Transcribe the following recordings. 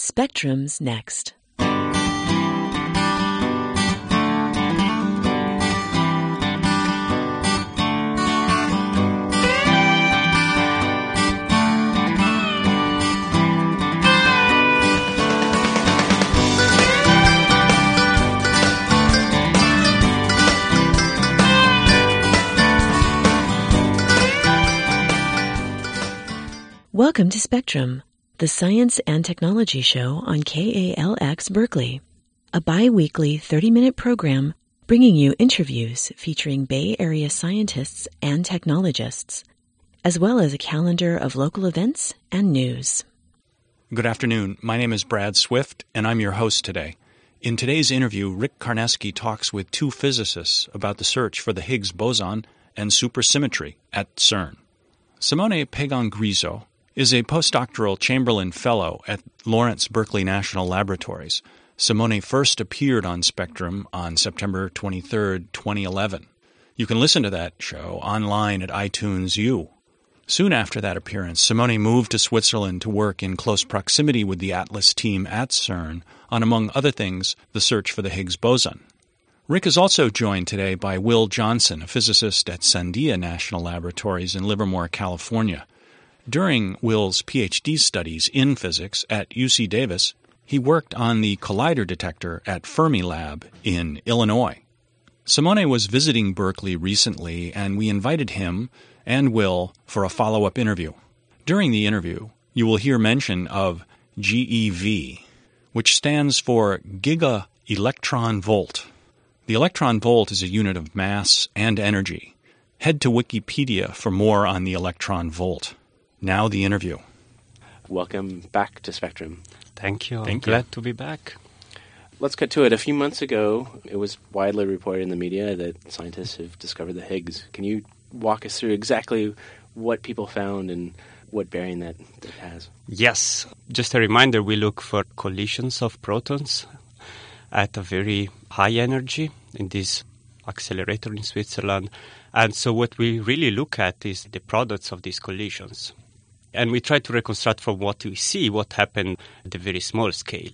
Spectrum's next. Welcome to Spectrum, the science and technology show on KALX Berkeley, a bi-weekly 30-minute program bringing you interviews featuring Bay Area scientists and technologists, as well as a calendar of local events and news. Good afternoon. My name is Brad Swift, and I'm your host today. In today's interview, Rick Karnesky talks with two physicists about the search for the Higgs boson and supersymmetry at CERN. Simone Pagan Griso is a postdoctoral Chamberlain Fellow at Lawrence Berkeley National Laboratories. Simone first appeared on Spectrum on September 23, 2011. You can listen to that show online at iTunes U. Soon after that appearance, Simone moved to Switzerland to work in close proximity with the Atlas team at CERN on, among other things, the search for the Higgs boson. Rick is also joined today by Will Johnson, a physicist at Sandia National Laboratories in Livermore, California. During Will's PhD studies in physics at UC Davis, he worked on the collider detector at Fermilab in Illinois. Simone was visiting Berkeley recently, and we invited him and Will for a follow up interview. During the interview, you will hear mention of GeV, which stands for Giga Electron Volt. The electron volt is a unit of mass and energy. Head to Wikipedia for more on the electron volt. Now the interview. Welcome back to Spectrum. Thank you. Thank I'm glad you. to be back. Let's get to it. A few months ago, it was widely reported in the media that scientists have discovered the Higgs. Can you walk us through exactly what people found and what bearing that, that has? Yes. Just a reminder we look for collisions of protons at a very high energy in this accelerator in Switzerland. And so, what we really look at is the products of these collisions. And we try to reconstruct from what we see what happened at a very small scale.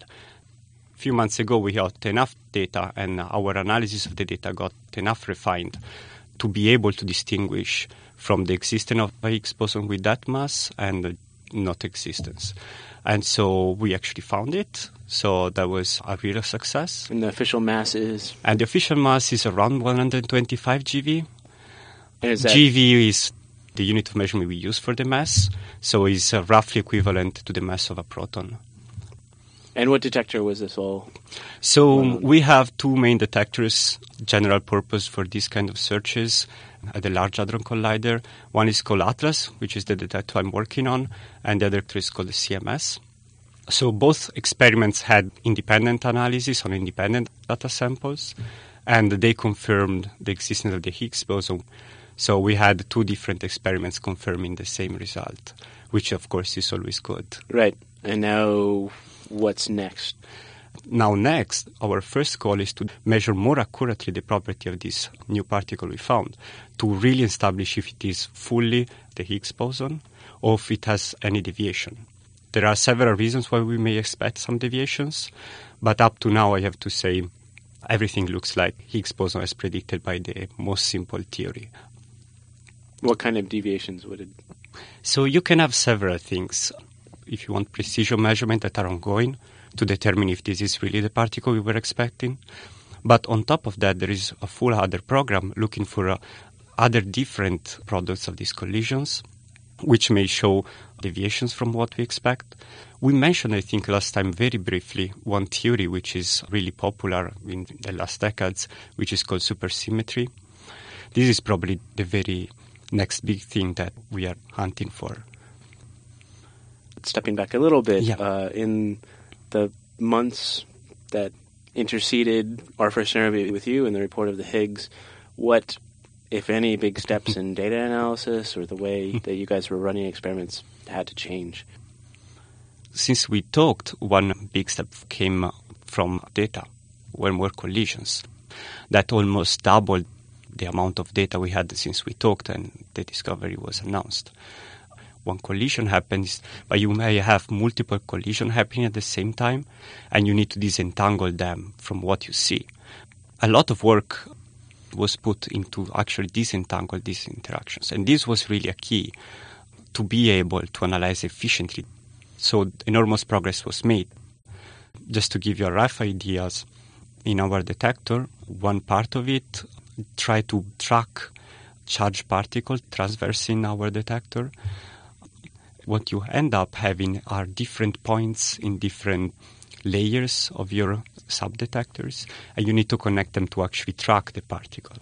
A few months ago, we got enough data, and our analysis of the data got enough refined to be able to distinguish from the existence of a Higgs boson with that mass and not existence. And so we actually found it. So that was a real success. And the official mass is. And the official mass is around 125 GeV. And is that, GeV is the unit of measurement we use for the mass, so it's uh, roughly equivalent to the mass of a proton. and what detector was this all? So Wow. we have two main detectors, general purpose for these kind of searches at the Large Hadron Collider. One is called Atlas, which is the detector I'm working on, and the other is called the CMS. So both experiments had independent analysis on independent data samples, and they confirmed the existence of the Higgs boson. So we had two different experiments confirming the same result, which of course is always good. Right. And now, what's next? Now, next, our first goal is to measure more accurately the property of this new particle we found to really establish if it is fully the Higgs boson or if it has any deviation. There are several reasons why we may expect some deviations, but up to now, I have to say everything looks like Higgs boson as predicted by the most simple theory. What kind of deviations would it? So you can have several things. If you want precision measurement that are ongoing to determine if this is really the particle we were expecting. But on top of that, there is a full other program looking for uh, other different products of these collisions, which may show deviations from what we expect. We mentioned, I think, last time very briefly one theory which is really popular in the last decades, which is called supersymmetry. This is probably the very next big thing that we are hunting for. Stepping back a little bit, Yeah. uh, in the months that interceded our first interview with you and the report of the Higgs, what, if any, big steps in data analysis or the way that you guys were running experiments had to change? Since we talked, one big step came from data, when were collisions. That almost doubled the amount of data we had since we talked and the discovery was announced. one collision happens, but you may have multiple collisions happening at the same time, and you need to disentangle them from what you see. A lot of work was put into actually disentangle these interactions, and this was really a key to be able to analyze efficiently. So enormous progress was made. Just to give you a rough ideas, in our detector, one part of it try to track charged particles traversing our detector. What you end up having are different points in different layers of your subdetectors, and you need to connect them to actually track the particle.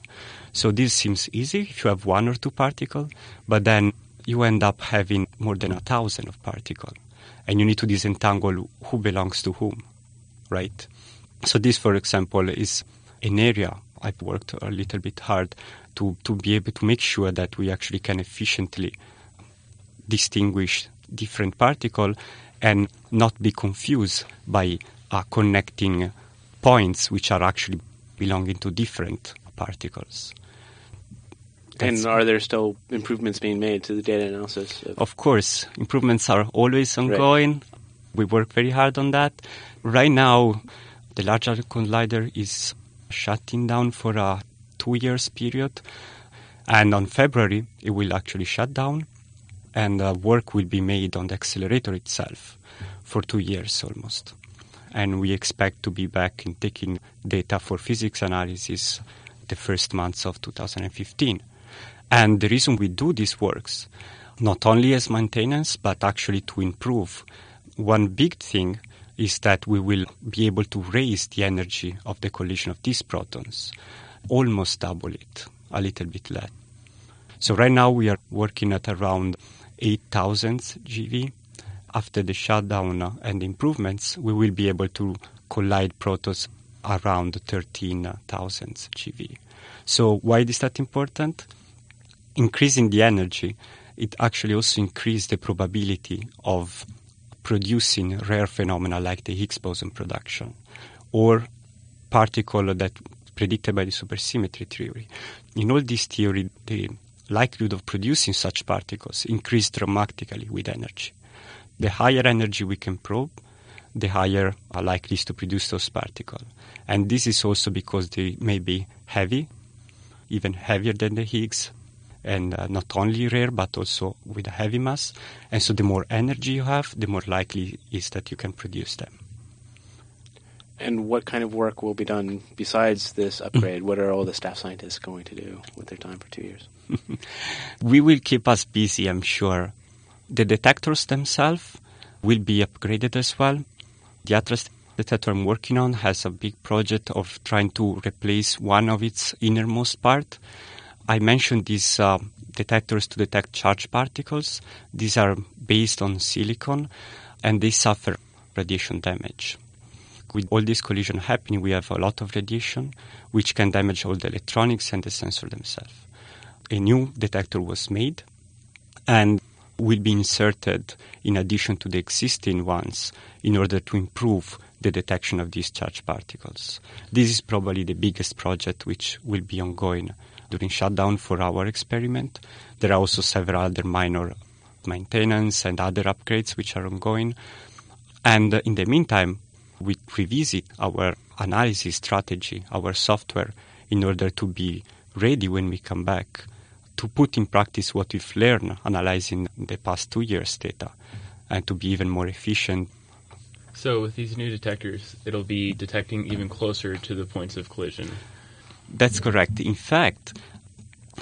So this seems easy if you have one or two particles, but then you end up having more than a thousand of particles, and you need to disentangle who belongs to whom, right? So this, for example, is an area I've worked a little bit hard to, to be able to make sure that we actually can efficiently distinguish different particle and not be confused by uh, connecting points which are actually belonging to different particles. That's and are there still improvements being made to the data analysis? Of, of course, improvements are always ongoing. Right. We work very hard on that. Right now, the Large Hadron Collider is shutting down for a two years period. And on February, it will actually shut down and uh, work will be made on the accelerator itself for two years almost. And we expect to be back in taking data for physics analysis the first months of 2015. And the reason we do these works, not only as maintenance, but actually to improve. One big thing is that we will be able to raise the energy of the collision of these protons, almost double it, a little bit less. So right now we are working at around 8,000 GeV. After the shutdown uh, and improvements, we will be able to collide protons around 13,000 GeV. So why is that important? Increasing the energy, it actually also increases the probability of producing rare phenomena like the Higgs boson production or particle that predicted by the supersymmetry theory. In all this theory, the likelihood of producing such particles increase dramatically with energy. The higher energy we can probe, the higher are likely to produce those particles. And this is also because they may be heavy, even heavier than the Higgs, and uh, not only rare but also with a heavy mass. And so the more energy you have, the more likely is that you can produce them. And what kind of work will be done besides this upgrade? what are all the staff scientists going to do with their time for two years? we will keep us busy, I'm sure. The detectors themselves will be upgraded as well. The Atlas detector I'm working on has a big project of trying to replace one of its innermost part I mentioned these uh, detectors to detect charged particles. These are based on silicon and they suffer radiation damage. With all this collision happening, we have a lot of radiation which can damage all the electronics and the sensor themselves. A new detector was made and will be inserted in addition to the existing ones in order to improve the detection of these charged particles. This is probably the biggest project which will be ongoing during shutdown for our experiment. There are also several other minor maintenance and other upgrades which are ongoing. And in the meantime, we revisit our analysis strategy, our software, in order to be ready when we come back to put in practice what we've learned analyzing the past two years' data and to be even more efficient. So, with these new detectors, it'll be detecting even closer to the points of collision. That's correct. In fact,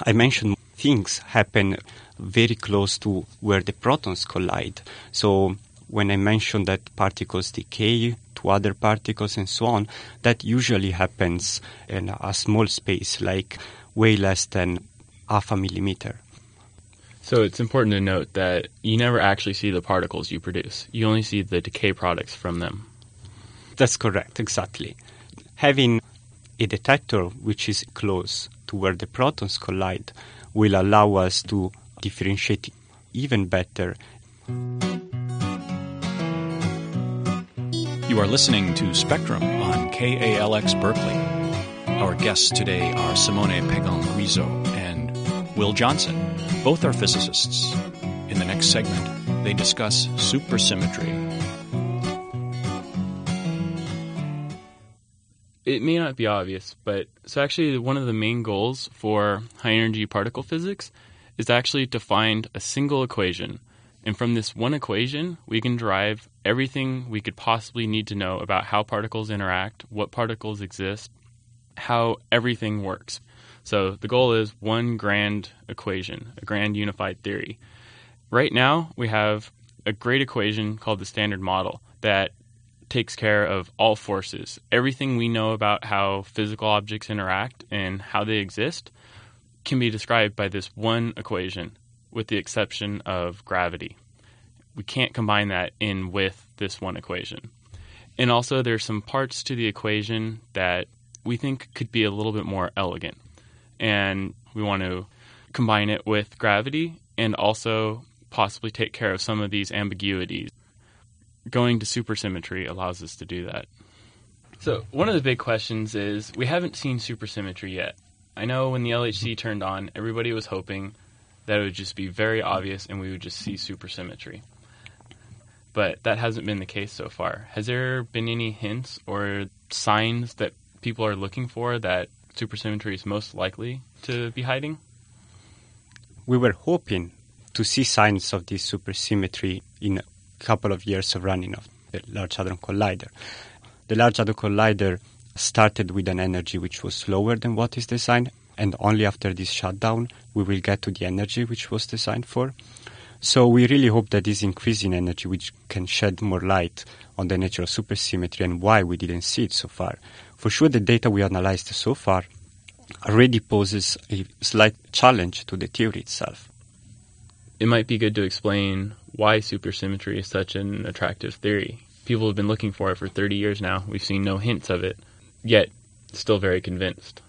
I mentioned things happen very close to where the protons collide. So when I mentioned that particles decay to other particles and so on, that usually happens in a small space, like way less than half a millimeter. So it's important to note that you never actually see the particles you produce. You only see the decay products from them. That's correct, exactly. Having a detector which is close to where the protons collide will allow us to differentiate even better. You are listening to Spectrum on KALX Berkeley. Our guests today are Simone Pagan Griso and Will Johnson. Both are physicists. In the next segment, they discuss supersymmetry. It may not be obvious, but so actually one of the main goals for high energy particle physics is actually to find a single equation. And from this one equation, we can derive everything we could possibly need to know about how particles interact, what particles exist, how everything works. So the goal is one grand equation, a grand unified theory. Right now, we have a great equation called the Standard Model that takes care of all forces. Everything we know about how physical objects interact and how they exist can be described by this one equation, with the exception of gravity. We can't combine that in with this one equation. And also, there's some parts to the equation that we think could be a little bit more elegant. And we want to combine it with gravity and also possibly take care of some of these ambiguities. Going to supersymmetry allows us to do that. So, one of the big questions is we haven't seen supersymmetry yet. I know when the LHC mm-hmm. turned on, everybody was hoping that it would just be very obvious and we would just see supersymmetry. But that hasn't been the case so far. Has there been any hints or signs that people are looking for that supersymmetry is most likely to be hiding? We were hoping to see signs of this supersymmetry in a couple of years of running of the Large Hadron Collider. The Large Hadron Collider started with an energy which was lower than what is designed, and only after this shutdown we will get to the energy which was designed for. So we really hope that this increase in energy, which can shed more light on the nature of supersymmetry and why we didn't see it so far. For sure, the data we analyzed so far already poses a slight challenge to the theory itself. It might be good to explain why supersymmetry is such an attractive theory. People have been looking for it for 30 years now. We've seen no hints of it, yet still very convinced.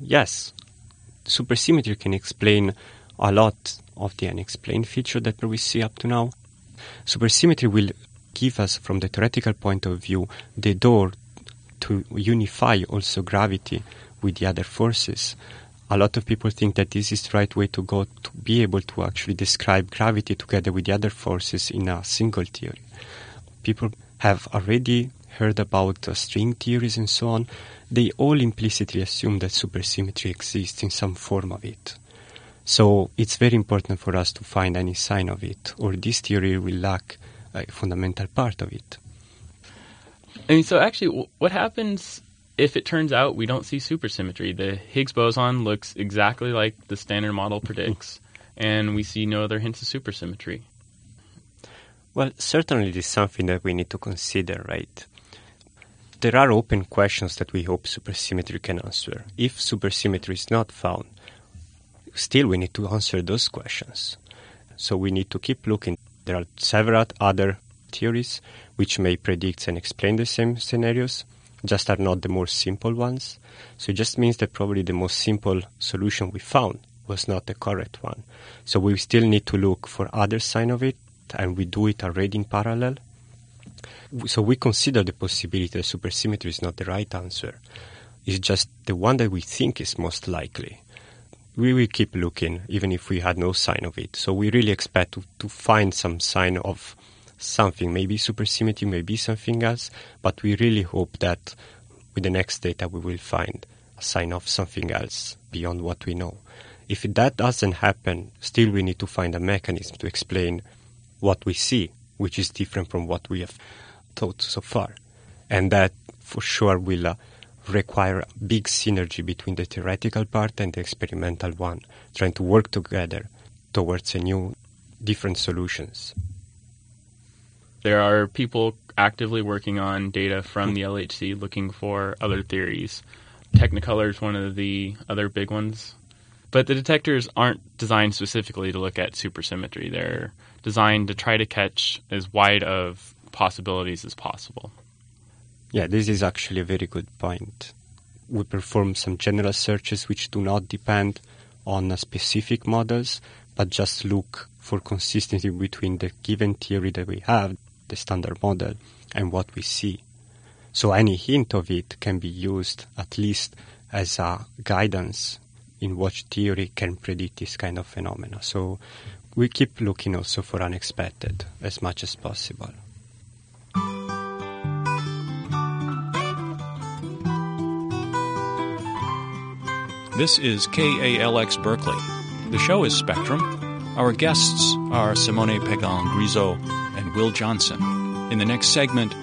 Yes, supersymmetry can explain a lot of the unexplained feature that we see up to now. Supersymmetry will give us, from the theoretical point of view, the door to unify also gravity with the other forces. A lot of people think that this is the right way to go to be able to actually describe gravity together with the other forces in a single theory. People have already heard about uh, string theories and so on. They all implicitly assume that supersymmetry exists in some form of it. So it's very important for us to find any sign of it, or this theory will lack a fundamental part of it. I mean, so actually, what happens if it turns out we don't see supersymmetry? The Higgs boson looks exactly like the standard model predicts, and we see no other hints of supersymmetry. Well, certainly it is something that we need to consider, right? There are open questions that we hope supersymmetry can answer. If supersymmetry is not found, still we need to answer those questions. So we need to keep looking. There are several other theories which may predict and explain the same scenarios, just are not the more simple ones. So it just means that probably the most simple solution we found was not the correct one. So we still need to look for other sign of it, and we do it already in parallel. So we consider the possibility that supersymmetry is not the right answer. It's just the one that we think is most likely we will keep looking even if we had no sign of it. So we really expect to, to find some sign of something, maybe supersymmetry, maybe something else, but we really hope that with the next data we will find a sign of something else beyond what we know. If that doesn't happen, still we need to find a mechanism to explain what we see, which is different from what we have thought so far. And that for sure will uh, require big synergy between the theoretical part and the experimental one, trying to work together towards a new, different solutions. There are people actively working on data from the LHC looking for other theories. Technicolor is one of the other big ones. But the detectors aren't designed specifically to look at supersymmetry. They're designed to try to catch as wide of possibilities as possible. Yeah, this is actually a very good point. We perform some general searches which do not depend on specific models, but just look for consistency between the given theory that we have, the standard model, and what we see. So any hint of it can be used at least as a guidance in what theory can predict this kind of phenomena. So we keep looking also for unexpected as much as possible. This is KALX Berkeley. The show is Spectrum. Our guests are Simone Pagan Griso Will Johnson. In the next segment,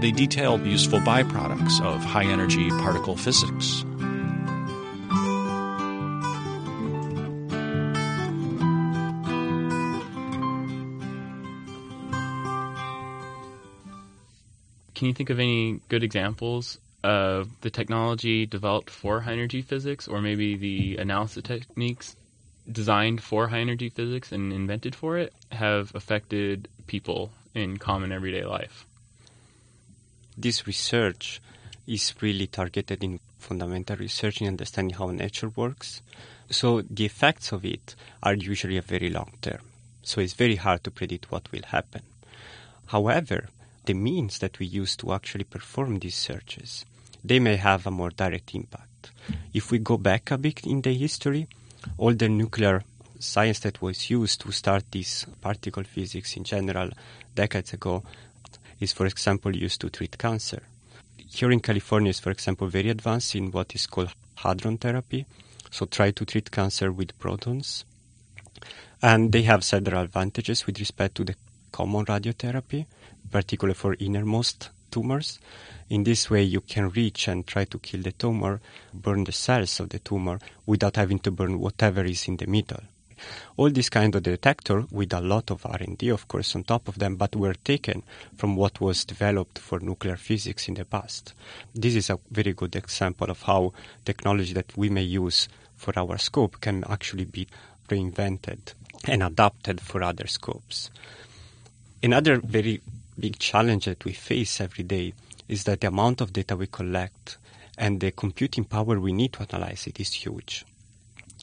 they detail useful byproducts of high energy particle physics. Can you think of any good examples of the technology developed for high energy physics, or maybe the analysis techniques designed for high energy physics and invented for it have affected people in common everyday life? This research is really targeted in fundamental research in understanding how nature works. So the effects of it are usually a very long term. So it's very hard to predict what will happen. However, the means that we use to actually perform these searches they may have a more direct impact. If we go back a bit in the history, all the nuclear science that was used to start this particle physics in general decades ago is, for example, used to treat cancer. Here in California is, for example, very advanced in what is called hadron therapy, so try to treat cancer with protons. And they have several advantages with respect to the common radiotherapy, particularly for innermost tumors. In this way, you can reach and try to kill the tumor, burn the cells of the tumor without having to burn whatever is in the middle. All these kind of detector with a lot of R&D, of course, on top of them, but were taken from what was developed for nuclear physics in the past. This is a very good example of how technology that we may use for our scope can actually be reinvented and adapted for other scopes. Another very big challenge that we face every day is that the amount of data we collect and the computing power we need to analyze it is huge.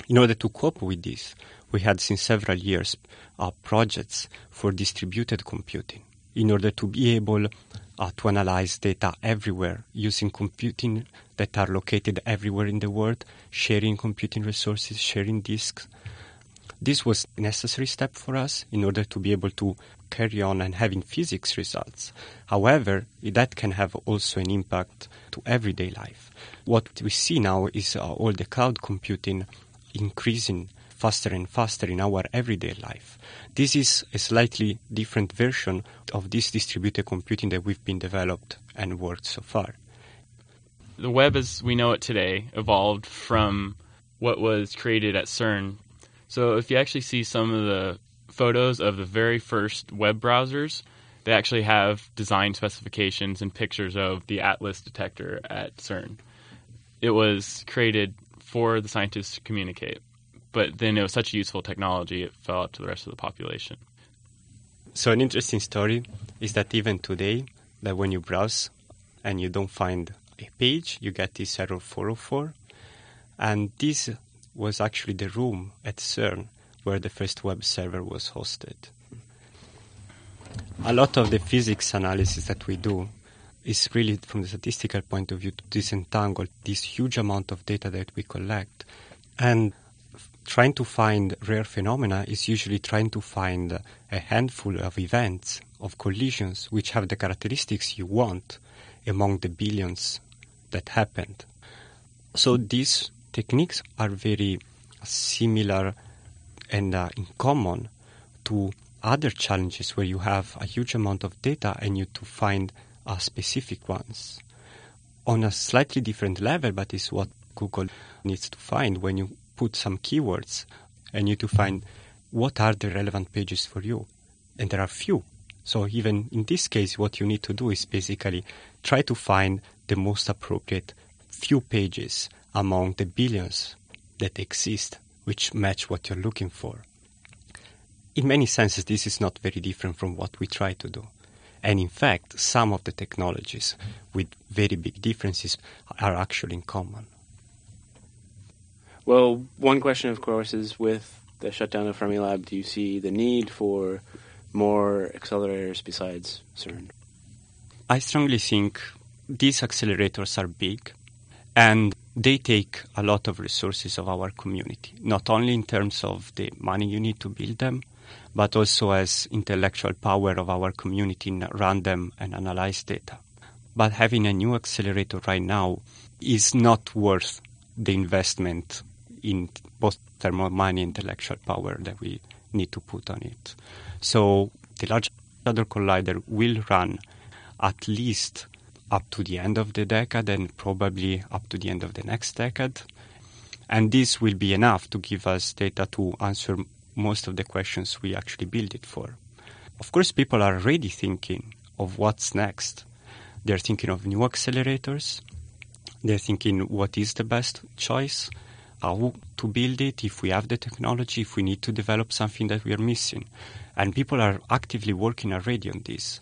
In order to cope with this, we had since several years uh, projects for distributed computing in order to be able uh, to analyze data everywhere using computing that are located everywhere in the world, sharing computing resources, sharing disks. This was a necessary step for us in order to be able to carry on and having physics results. However, that can have also an impact to everyday life. What we see now is uh, all the cloud computing increasing faster and faster in our everyday life. This is a slightly different version of this distributed computing that we've been developed and worked so far. The web as we know it today evolved from what was created at CERN. So if you actually see some of the photos of the very first web browsers. They actually have design specifications and pictures of the Atlas detector at CERN. It was created for the scientists to communicate, but then it was such a useful technology, it fell out to the rest of the population. So, an interesting story is that even today, that when you browse and you don't find a page, you get this error 404. And this was actually the room at CERN where the first web server was hosted. A lot of the physics analysis that we do is really from the statistical point of view to disentangle this huge amount of data that we collect. And trying to find rare phenomena is usually trying to find a handful of events, of collisions, which have the characteristics you want among the billions that happened. So these techniques are very similar and uh, in common to other challenges where you have a huge amount of data and you to find uh, specific ones on a slightly different level, but is what Google needs to find when you put some keywords and you to find what are the relevant pages for you. And there are few. So even in this case, what you need to do is basically try to find the most appropriate few pages among the billions that exist which match what you're looking for. In many senses, this is not very different from what we try to do. And in fact, some of the technologies with very big differences are actually in common. Well, one question, of course, is with the shutdown of Fermilab, do you see the need for more accelerators besides CERN? I strongly think these accelerators are big and they take a lot of resources of our community, not only in terms of the money you need to build them, but also as intellectual power of our community in random and analyze data. But having a new accelerator right now is not worth the investment in both thermal mining intellectual power that we need to put on it. So the Large Hadron Collider will run at least up to the end of the decade and probably up to the end of the next decade. And this will be enough to give us data to answer most of the questions we actually build it for. Of course, people are already thinking of what's next. They're thinking of new accelerators. They're thinking what is the best choice, how to build it, if we have the technology, if we need to develop something that we are missing. And people are actively working already on this.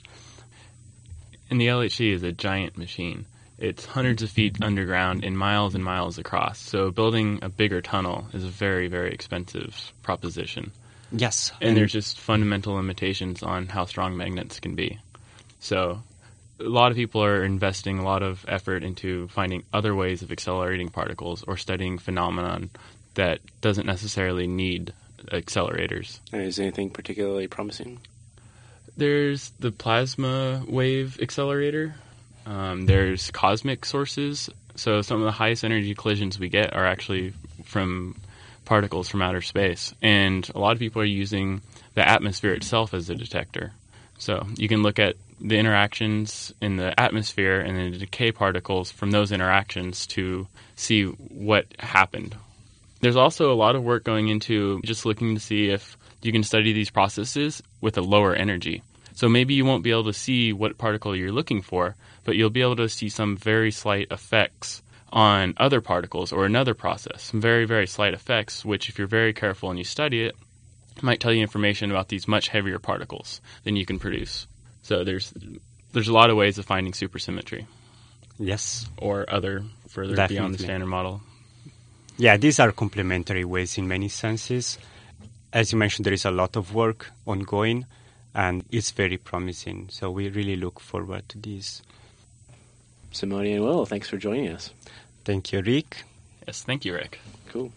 And the LHC is a giant machine. It's hundreds of feet underground and miles and miles across. So building a bigger tunnel is a very, very expensive proposition. Yes. And, and there's just fundamental limitations on how strong magnets can be. So a lot of people are investing a lot of effort into finding other ways of accelerating particles or studying phenomenon that doesn't necessarily need accelerators. Is anything particularly promising? There's the plasma wave accelerator. Um, there's cosmic sources. So some of the highest energy collisions we get are actually from particles from outer space, and a lot of people are using the atmosphere itself as a detector. So you can look at the interactions in the atmosphere and the decay particles from those interactions to see what happened. There's also a lot of work going into just looking to see if you can study these processes with a lower energy. So maybe you won't be able to see what particle you're looking for, but you'll be able to see some very slight effects on other particles or another process, some very, very slight effects, which, if you're very careful and you study it, might tell you information about these much heavier particles than you can produce. So there's there's a lot of ways of finding supersymmetry. Yes. Or other further Definitely. beyond the standard model. Yeah, these are complementary ways in many senses. As you mentioned, there is a lot of work ongoing and it's very promising. So we really look forward to this. Simone and Will, thanks for joining us. Thank you, Rick. Yes, thank you, Rick. Cool.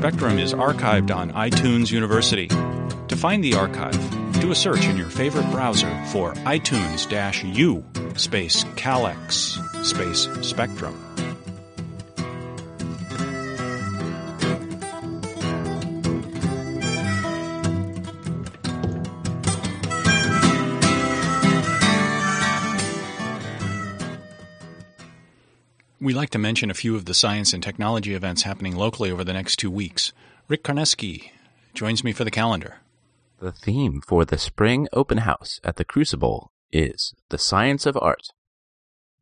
Spectrum is archived on iTunes University. To find the archive, do a search in your favorite browser for iTunes U space KALX space Spectrum. We like to mention a few of the science and technology events happening locally over the next two weeks. Rick Karnesky joins me for the calendar. The theme for the spring open house at the Crucible is The Science of Art.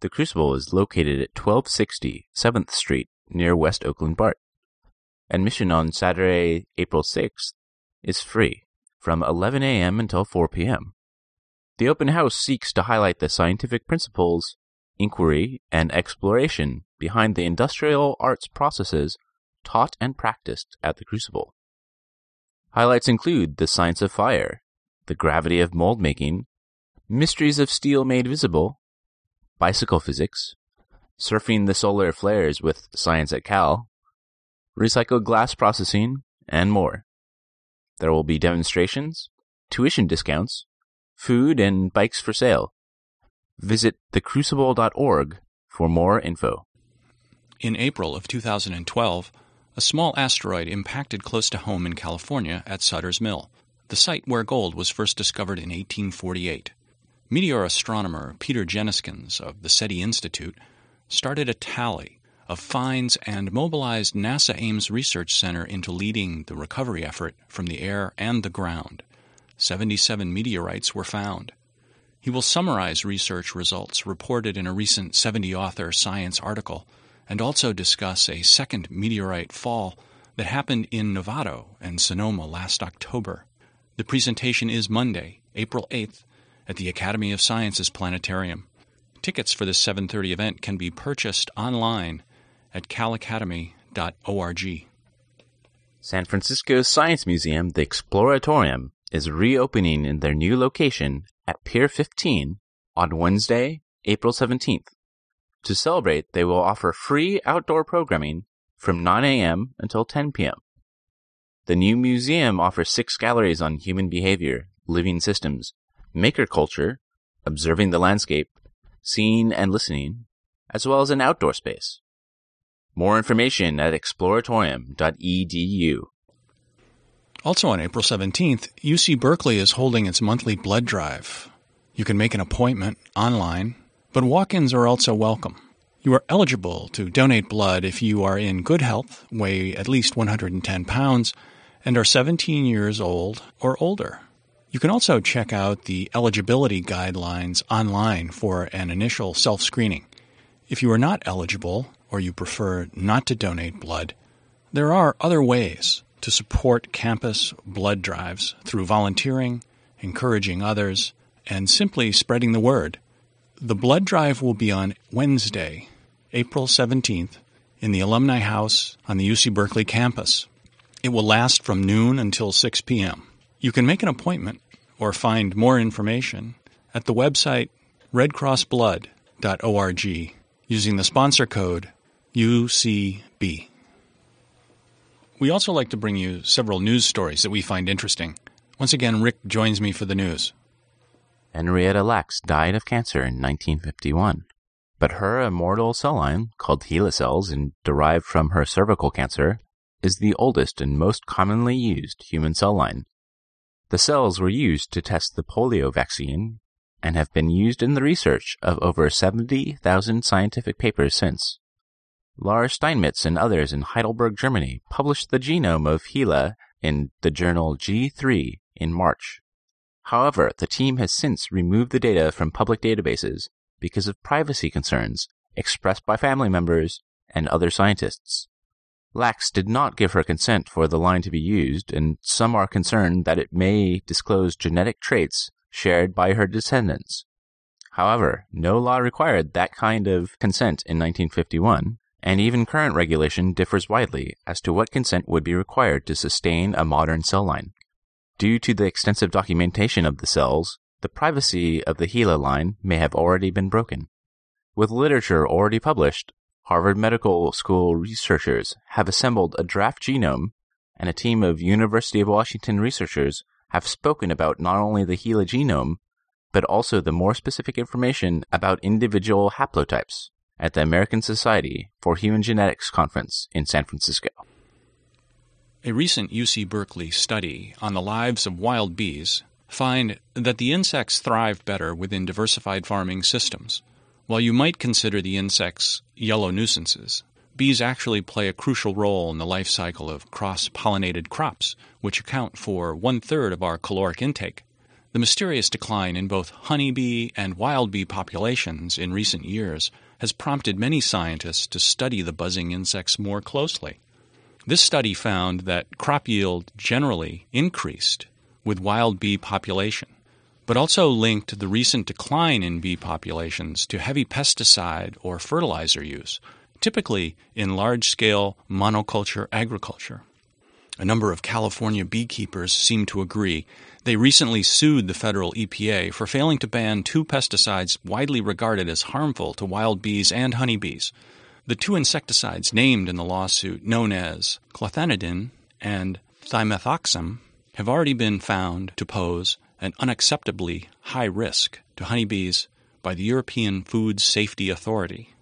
The Crucible is located at 1260 7th Street near West Oakland BART. Admission on Saturday, April 6th is free from 11 a.m. until 4 p.m. The open house seeks to highlight the scientific principles inquiry, and exploration behind the industrial arts processes taught and practiced at the Crucible. Highlights include the science of fire, the gravity of mold making, mysteries of steel made visible, bicycle physics, surfing the solar flares with Science at Cal, recycled glass processing, and more. There will be demonstrations, tuition discounts, food, and bikes for sale. Visit thecrucible.org for more info. In April of 2012, a small asteroid impacted close to home in California at Sutter's Mill, the site where gold was first discovered in 1848. Meteor astronomer Peter Jenniskens of the SETI Institute started a tally of finds and mobilized NASA Ames Research Center into leading the recovery effort from the air and the ground. 77 meteorites were found. He will summarize research results reported in a recent 70 author Science article and also discuss a second meteorite fall that happened in Novato and Sonoma last October. The presentation is Monday, April 8th, at the Academy of Sciences Planetarium. Tickets for this 7:30 event can be purchased online at calacademy.org. San Francisco's Science Museum, the Exploratorium, is reopening in their new location at Pier 15 on Wednesday, April 17th. To celebrate, they will offer free outdoor programming from 9 a.m. until 10 p.m. The new museum offers six galleries on human behavior, living systems, maker culture, observing the landscape, seeing and listening, as well as an outdoor space. More information at exploratorium.edu. Also on April 17th, UC Berkeley is holding its monthly blood drive. You can make an appointment online, but walk ins are also welcome. You are eligible to donate blood if you are in good health, weigh at least 110 pounds, and are 17 years old or older. You can also check out the eligibility guidelines online for an initial self screening. If you are not eligible or you prefer not to donate blood, there are other ways to support campus blood drives through volunteering, encouraging others, and simply spreading the word. The blood drive will be on Wednesday, April 17th, in the Alumni House on the UC Berkeley campus. It will last from noon until 6 p.m. You can make an appointment or find more information at the website redcrossblood.org using the sponsor code UCB. We also like to bring you several news stories that we find interesting. Once again, Rick joins me for the news. Henrietta Lacks died of cancer in 1951, but her immortal cell line, called HeLa cells and derived from her cervical cancer, is the oldest and most commonly used human cell line. The cells were used to test the polio vaccine and have been used in the research of over 70,000 scientific papers since. Lars Steinmetz and others in Heidelberg, Germany published the genome of HeLa in the journal G3 in March. However, the team has since removed the data from public databases because of privacy concerns expressed by family members and other scientists. Lacks did not give her consent for the line to be used, and some are concerned that it may disclose genetic traits shared by her descendants. However, no law required that kind of consent in 1951, and even current regulation differs widely as to what consent would be required to sustain a modern cell line. Due to the extensive documentation of the cells, the privacy of the HeLa line may have already been broken. With literature already published, Harvard Medical School researchers have assembled a draft genome, and a team of University of Washington researchers have spoken about not only the HeLa genome, but also the more specific information about individual haplotypes at the American Society for Human Genetics conference in San Francisco. A recent UC Berkeley study on the lives of wild bees find that the insects thrive better within diversified farming systems. While you might consider the insects yellow nuisances, bees actually play a crucial role in the life cycle of cross pollinated crops, which account for one third of our caloric intake. The mysterious decline in both honeybee and wild bee populations in recent years has prompted many scientists to study the buzzing insects more closely. This study found that crop yield generally increased with wild bee population, but also linked the recent decline in bee populations to heavy pesticide or fertilizer use, typically in large scale monoculture agriculture. A number of California beekeepers seem to agree. They recently sued the federal EPA for failing to ban two pesticides widely regarded as harmful to wild bees and honeybees. The two insecticides named in the lawsuit, known as clothianidin and thiamethoxam, have already been found to pose an unacceptably high risk to honeybees by the European Food Safety Authority.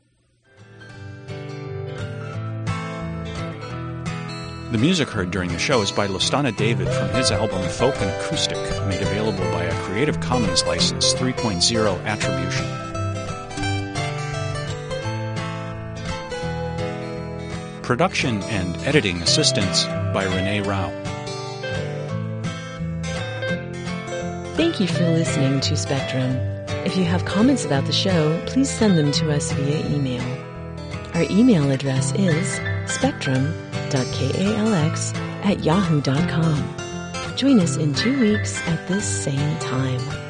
The music heard during the show is by Lostana David from his album Folk and Acoustic, made available by a Creative Commons license 3.0 attribution. Production and editing assistance by Renee Rao. Thank you for listening to Spectrum. If you have comments about the show, please send them to us via email. Our email address is spectrum.kalx at yahoo.com. Join us in two weeks at this same time.